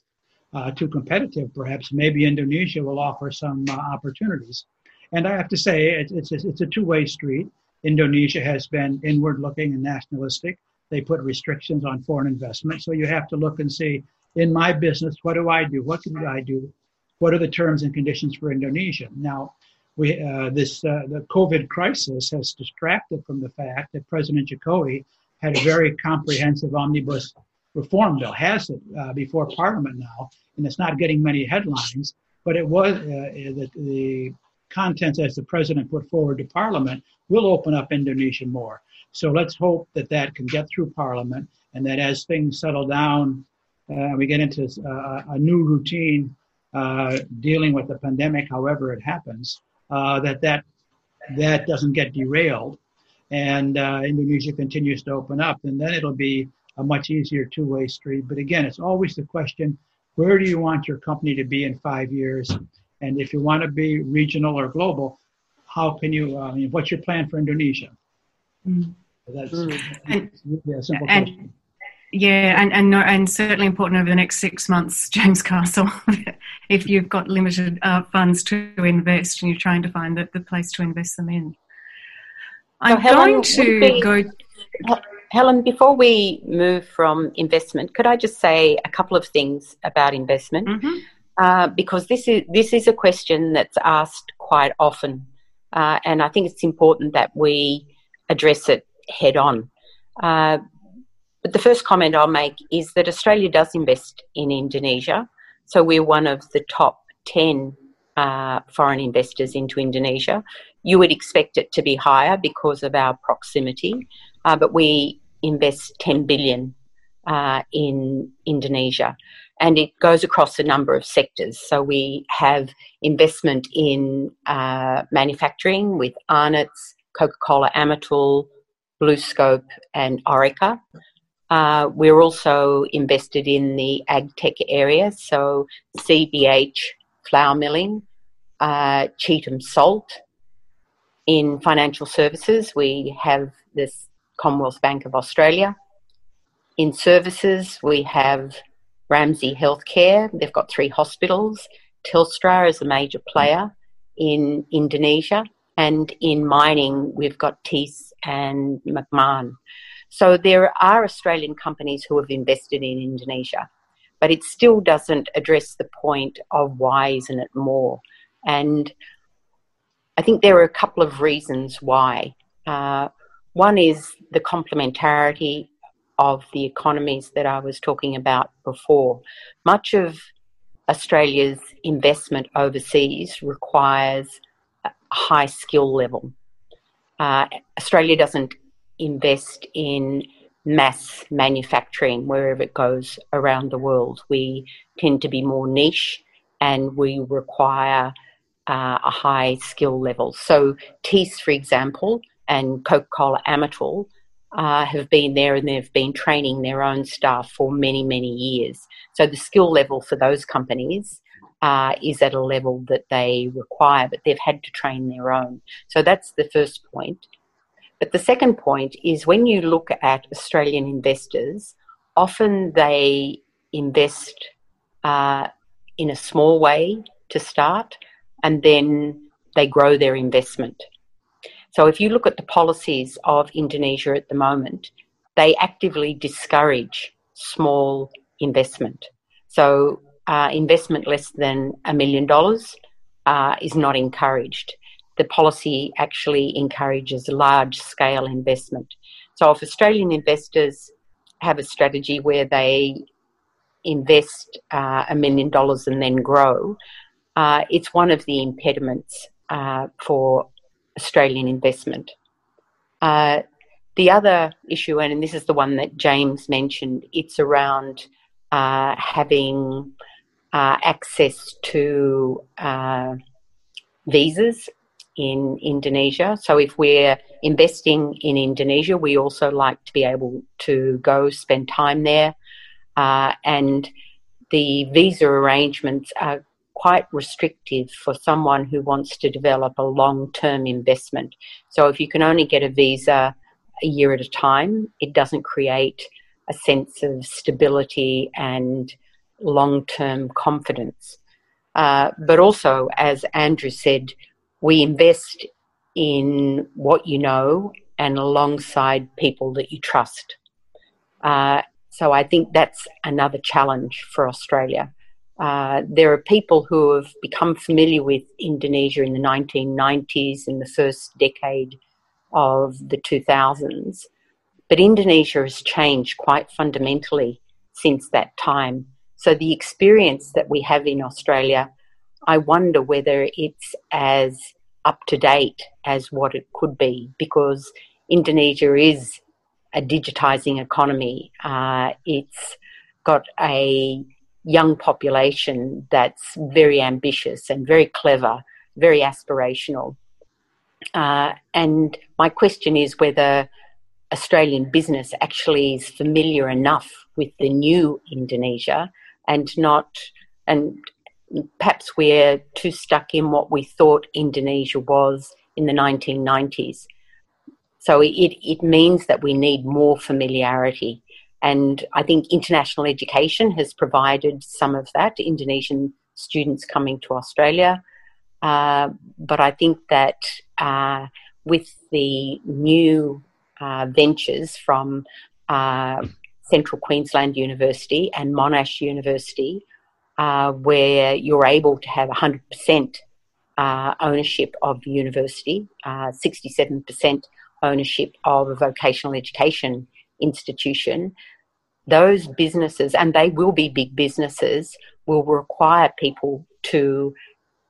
uh, too competitive, perhaps. Maybe Indonesia will offer some uh, opportunities. And I have to say, it's it's a, it's a two-way street. Indonesia has been inward-looking and nationalistic. They put restrictions on foreign investment, so you have to look and see in my business, what do I do? What can I do? What are the terms and conditions for Indonesia? Now, we, uh, this uh, the COVID crisis has distracted from the fact that President Jokowi had a very comprehensive omnibus reform bill, has it uh, before Parliament now, and it's not getting many headlines. But it was uh, the, the contents as the president put forward to Parliament will open up Indonesia more. So let's hope that that can get through Parliament, and that as things settle down, uh, we get into uh, a new routine dealing with the pandemic, however it happens uh, that that that doesn't get derailed, and uh, Indonesia continues to open up, and then it'll be a much easier two-way street. But again, it's always the question: where do you want your company to be in five years? And if you want to be regional or global, how can you? Uh, I mean, what's your plan for Indonesia? Mm. That's, mm. that's really a simple and, question. Yeah, and and, no, and certainly important over the next six months, [LAUGHS] James Castle. [LAUGHS] if you've got limited uh, funds to invest and you're trying to find the, the place to invest them in. I'm so going to be, go. Helen, before we move from investment, could I just say a couple of things about investment? Mm-hmm. Uh, because this is this is a question that's asked quite often, uh, and I think it's important that we address it head on. Uh, but the first comment I'll make is that Australia does invest in Indonesia. So we're one of the top 10 uh, foreign investors into Indonesia. You would expect it to be higher because of our proximity, uh, but we invest 10 billion uh, in Indonesia. And it goes across a number of sectors. So we have investment in uh, manufacturing with Arnott's, Coca Cola Amatil, BlueScope, and Orica. Uh, we're also invested in the ag tech area, so CBH flour milling, uh, Cheetham salt. In financial services, we have this Commonwealth Bank of Australia. In services, we have Ramsay Healthcare. They've got three hospitals. Telstra is a major player in Indonesia. And in mining, we've got Thiess and Macmahon. So there are Australian companies who have invested in Indonesia, but it still doesn't address the point of why isn't it more? And I think there are a couple of reasons why. Uh, one is the complementarity of the economies that I was talking about before. Much of Australia's investment overseas requires a high skill level. Uh, Australia doesn't invest in mass manufacturing wherever it goes around the world. We tend to be more niche and we require uh, a high skill level. So, Thiess, for example, and Coca Cola Amatil uh, have been there and they've been training their own staff for many, many years. So, the skill level for those companies uh, is at a level that they require, but they've had to train their own. So, that's the first point. But the second point is when you look at Australian investors, often they invest uh, in a small way to start and then they grow their investment. So if you look at the policies of Indonesia at the moment, they actively discourage small investment. So uh, investment less than a million dollars uh, is not encouraged. The policy actually encourages large scale investment. So, if Australian investors have a strategy where they invest uh, a million dollars and then grow, uh, it's one of the impediments uh, for Australian investment. Uh, the other issue, and this is the one that James mentioned, it's around uh, having uh, access to uh, visas in Indonesia. So if we're investing in Indonesia, we also like to be able to go spend time there. Uh, and the visa arrangements are quite restrictive for someone who wants to develop a long term investment. So if you can only get a visa a year at a time, it doesn't create a sense of stability and long term confidence. Uh, but also, as Andrew said, we invest in what you know and alongside people that you trust. Uh, so I think that's another challenge for Australia. Uh, there are people who have become familiar with Indonesia in the 1990s, in the first decade of the 2000s. But Indonesia has changed quite fundamentally since that time. So the experience that we have in Australia, I wonder whether it's as up to date as what it could be because Indonesia is a digitizing economy. Uh, it's got a young population that's very ambitious and very clever, very aspirational. Uh, and my question is whether Australian business actually is familiar enough with the new Indonesia and not, and perhaps we're too stuck in what we thought Indonesia was in the 1990s. So it, it means that we need more familiarity. And I think international education has provided some of that, to Indonesian students coming to Australia. Uh, but I think that uh, with the new uh, ventures from uh, Central Queensland University and Monash University, uh, where you're able to have 100% uh, ownership of the university, 67% ownership of vocational education institution, those businesses, and they will be big businesses, will require people to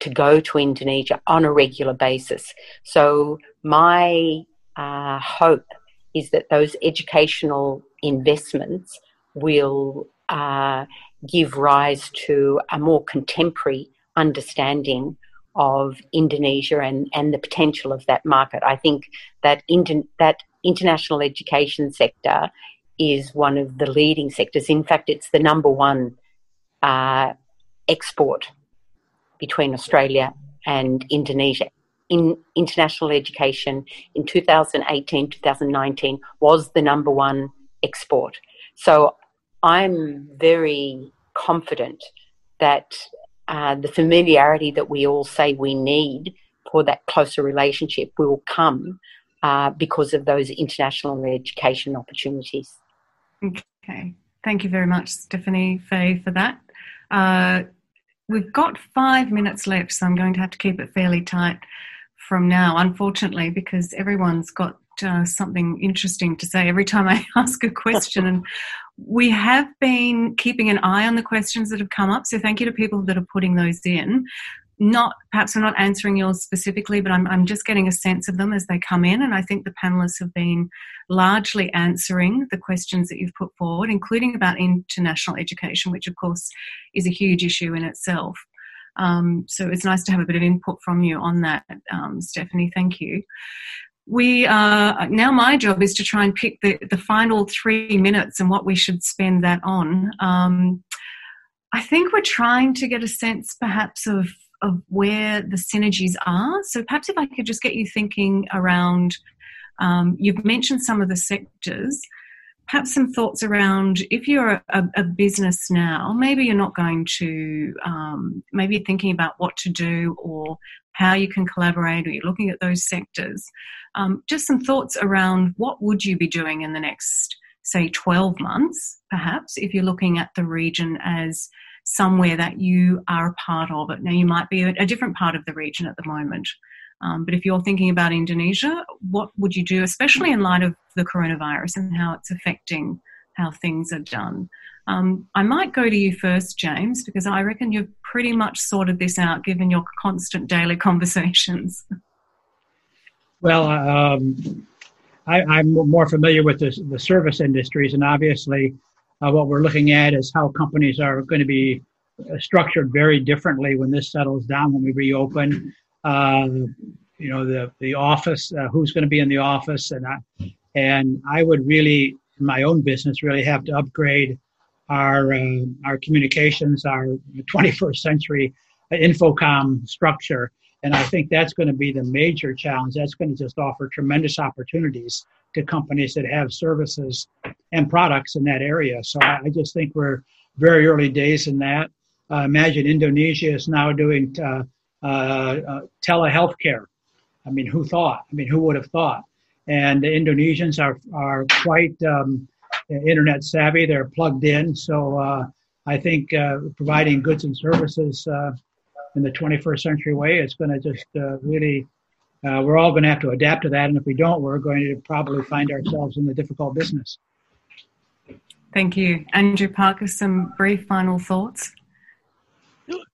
to go to Indonesia on a regular basis. So my uh, hope is that those educational investments will uh, give rise to a more contemporary understanding of Indonesia and, and the potential of that market. I think that inter- that international education sector is one of the leading sectors. In fact, it's the number one uh, export between Australia and Indonesia. In international education in 2018 2019 was the number one export. So I'm very confident that uh, the familiarity that we all say we need for that closer relationship will come uh, because of those international education opportunities. Okay. Thank you very much, Stephanie Fahey, for that. Uh, we've got five minutes left, so I'm going to have to keep it fairly tight from now, unfortunately, because everyone's got uh, something interesting to say every time I [LAUGHS] ask a question. and we have been keeping an eye on the questions that have come up. So thank you to people that are putting those in. Not perhaps I'm not answering yours specifically, but I'm, I'm just getting a sense of them as they come in. And I think the panelists have been largely answering the questions that you've put forward, including about international education, which of course is a huge issue in itself. Um, so it's nice to have a bit of input from you on that, um, Stephanie. Thank you we uh, now my job is to try and pick the, the final three minutes and what we should spend that on. Um, I think we're trying to get a sense perhaps of of where the synergies are. So perhaps if I could just get you thinking around, um, you've mentioned some of the sectors. Perhaps some thoughts around if you're a, a business now, maybe you're not going to, um, maybe you're thinking about what to do or how you can collaborate, or you're looking at those sectors. Um, just some thoughts around what would you be doing in the next, say, 12 months, perhaps, if you're looking at the region as somewhere that you are a part of it. Now, you might be a, different part of the region at the moment. Um, but if you're thinking about Indonesia, what would you do, especially in light of the coronavirus and how it's affecting how things are done? Um, I might go to you first, James, because I reckon you've pretty much sorted this out given your constant daily [LAUGHS] conversations. Well, um, I, am more familiar with the, service industries, and obviously, uh, what we're looking at is how companies are going to be uh, structured very differently when this settles down, when we reopen. Uh, you know, the the office, uh, who's going to be in the office, and I, and I would really, in my own business, really have to upgrade our uh, our communications, our 21st century infocom structure. And I think that's going to be the major challenge. That's going to just offer tremendous opportunities to companies that have services and products in that area. So I, just think we're very early days in that. Uh, imagine Indonesia is now doing uh, uh, uh, telehealth care. I mean, who thought? I mean, who would have thought? And the Indonesians are, are quite um, internet savvy. They're plugged in. So uh, I think uh, providing goods and services in the 21st century way is going to just really, uh, we're all going to have to adapt to that. And if we don't, we're going to probably find ourselves in a difficult business. Thank you. Andrew Parker, some brief final thoughts?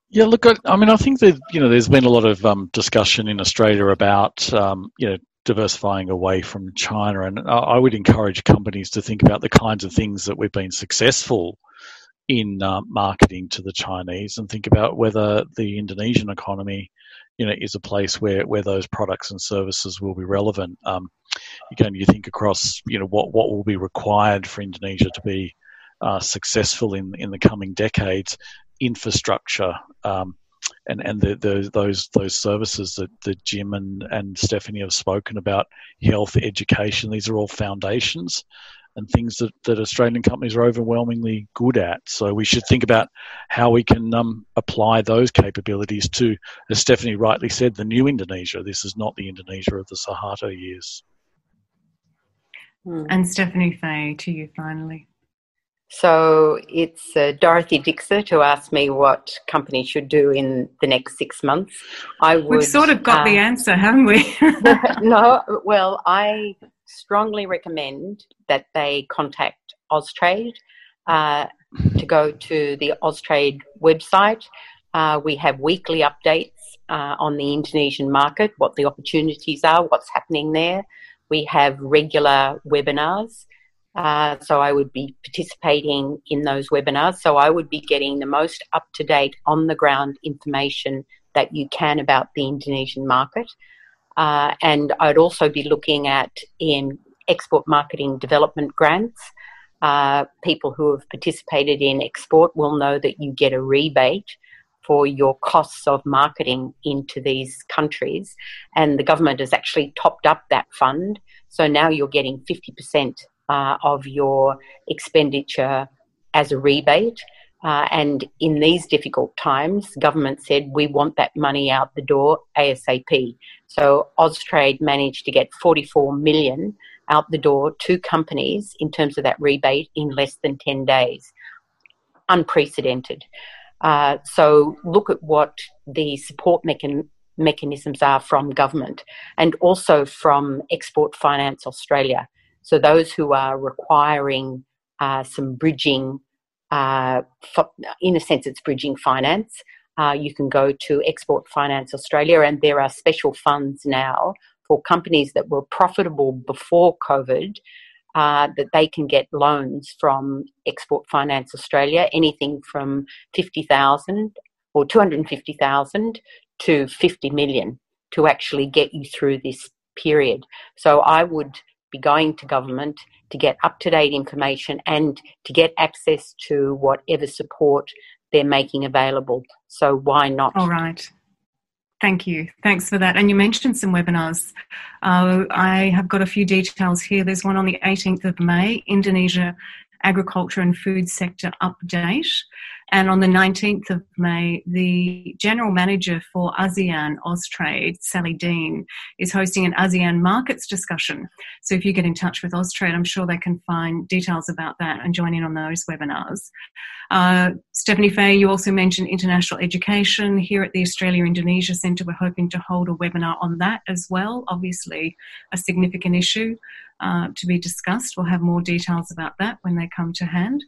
Yeah, look, I, mean, I think that you know, there's been a lot of um, discussion in Australia about um, you know diversifying away from China. And I would encourage companies to think about the kinds of things that we've been successful in uh, marketing to the Chinese and think about whether the Indonesian economy, you know, is a place where, where those products and services will be relevant. Um, again, you think across, you know, what, what will be required for Indonesia to be uh, successful in, in the coming decades, infrastructure, um, and and the, the, those those services that, that Jim and, and Stephanie have spoken about, health, education, these are all foundations and things that, that Australian companies are overwhelmingly good at. So we should think about how we can um, apply those capabilities to, as Stephanie rightly said, the new Indonesia. This is not the Indonesia of the Suharto years. Hmm. And Stephanie Fahey, to you finally. So it's uh, Dorothy Dixer to ask me what company should do in the next six months. I would, We've sort of got uh, the answer, haven't we? [LAUGHS] [LAUGHS] no, well, I strongly recommend that they contact Austrade uh, to go to the Austrade website. Uh, we have weekly updates uh, on the Indonesian market, what the opportunities are, what's happening there. We have regular webinars. Uh, so I would be participating in those webinars. So I would be getting the most up to date, on the ground information that you can about the Indonesian market. Uh, and I'd also be looking at in export marketing development grants. Uh, people who have participated in export will know that you get a rebate for your costs of marketing into these countries. And the government has actually topped up that fund. So now you're getting 50% uh, of your expenditure as a rebate. Uh, and in these difficult times, government said we want that money out the door ASAP. So Austrade managed to get 44 million out the door to companies in terms of that rebate in less than 10 days. Unprecedented. Uh, so look at what the support mechan- mechanisms are from government and also from Export Finance Australia. So those who are requiring uh, some bridging, uh, in a sense, it's bridging finance. Uh, you can go to Export Finance Australia, and there are special funds now for companies that were profitable before COVID. Uh, that they can get loans from Export Finance Australia, anything from fifty thousand or two hundred and fifty thousand to fifty million to actually get you through this period. So I would be going to government to get up to date information and to get access to whatever support they're making available. So why not? All right. Thank you. Thanks for that. And you mentioned some webinars. Uh, I have got a few details here. There's one on the 18th of May, Indonesia Agriculture and Food Sector Update. And on the 19th of May, the General Manager for ASEAN Austrade, Sally Dean, is hosting an ASEAN markets discussion. So if you get in touch with Austrade, I'm sure they can find details about that and join in on those webinars. Uh, Stephanie Fahey, you also mentioned international education. Here at the Australia Indonesia Centre, we're hoping to hold a webinar on that as well. Obviously, a significant issue uh, to be discussed. We'll have more details about that when they come to hand.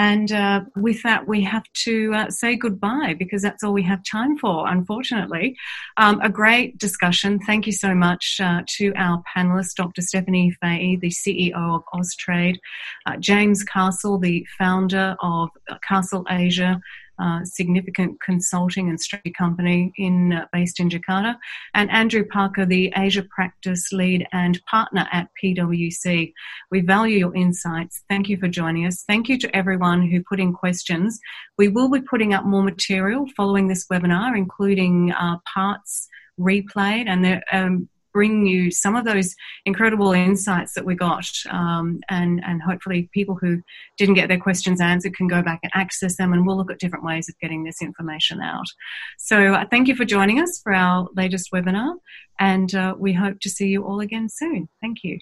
And uh, with that, we have to uh, say goodbye because that's all we have time for, unfortunately. Um, a great discussion. Thank you so much uh, to our panelists, Dr. Stephanie Fahey, the CEO of Austrade, uh, James Castle, the founder of Castle Asia, uh, significant consulting and strategy company in uh, based in Jakarta, and Andrew Parker, the Asia practice lead and partner at PwC. We value your insights. Thank you for joining us. Thank you to everyone who put in questions. We will be putting up more material following this webinar, including uh, parts replayed and there. Um, bring you some of those incredible insights that we got, um, and and hopefully people who didn't get their questions answered can go back and access them, and we'll look at different ways of getting this information out. So uh, thank you for joining us for our latest webinar, and uh, we hope to see you all again soon. Thank you.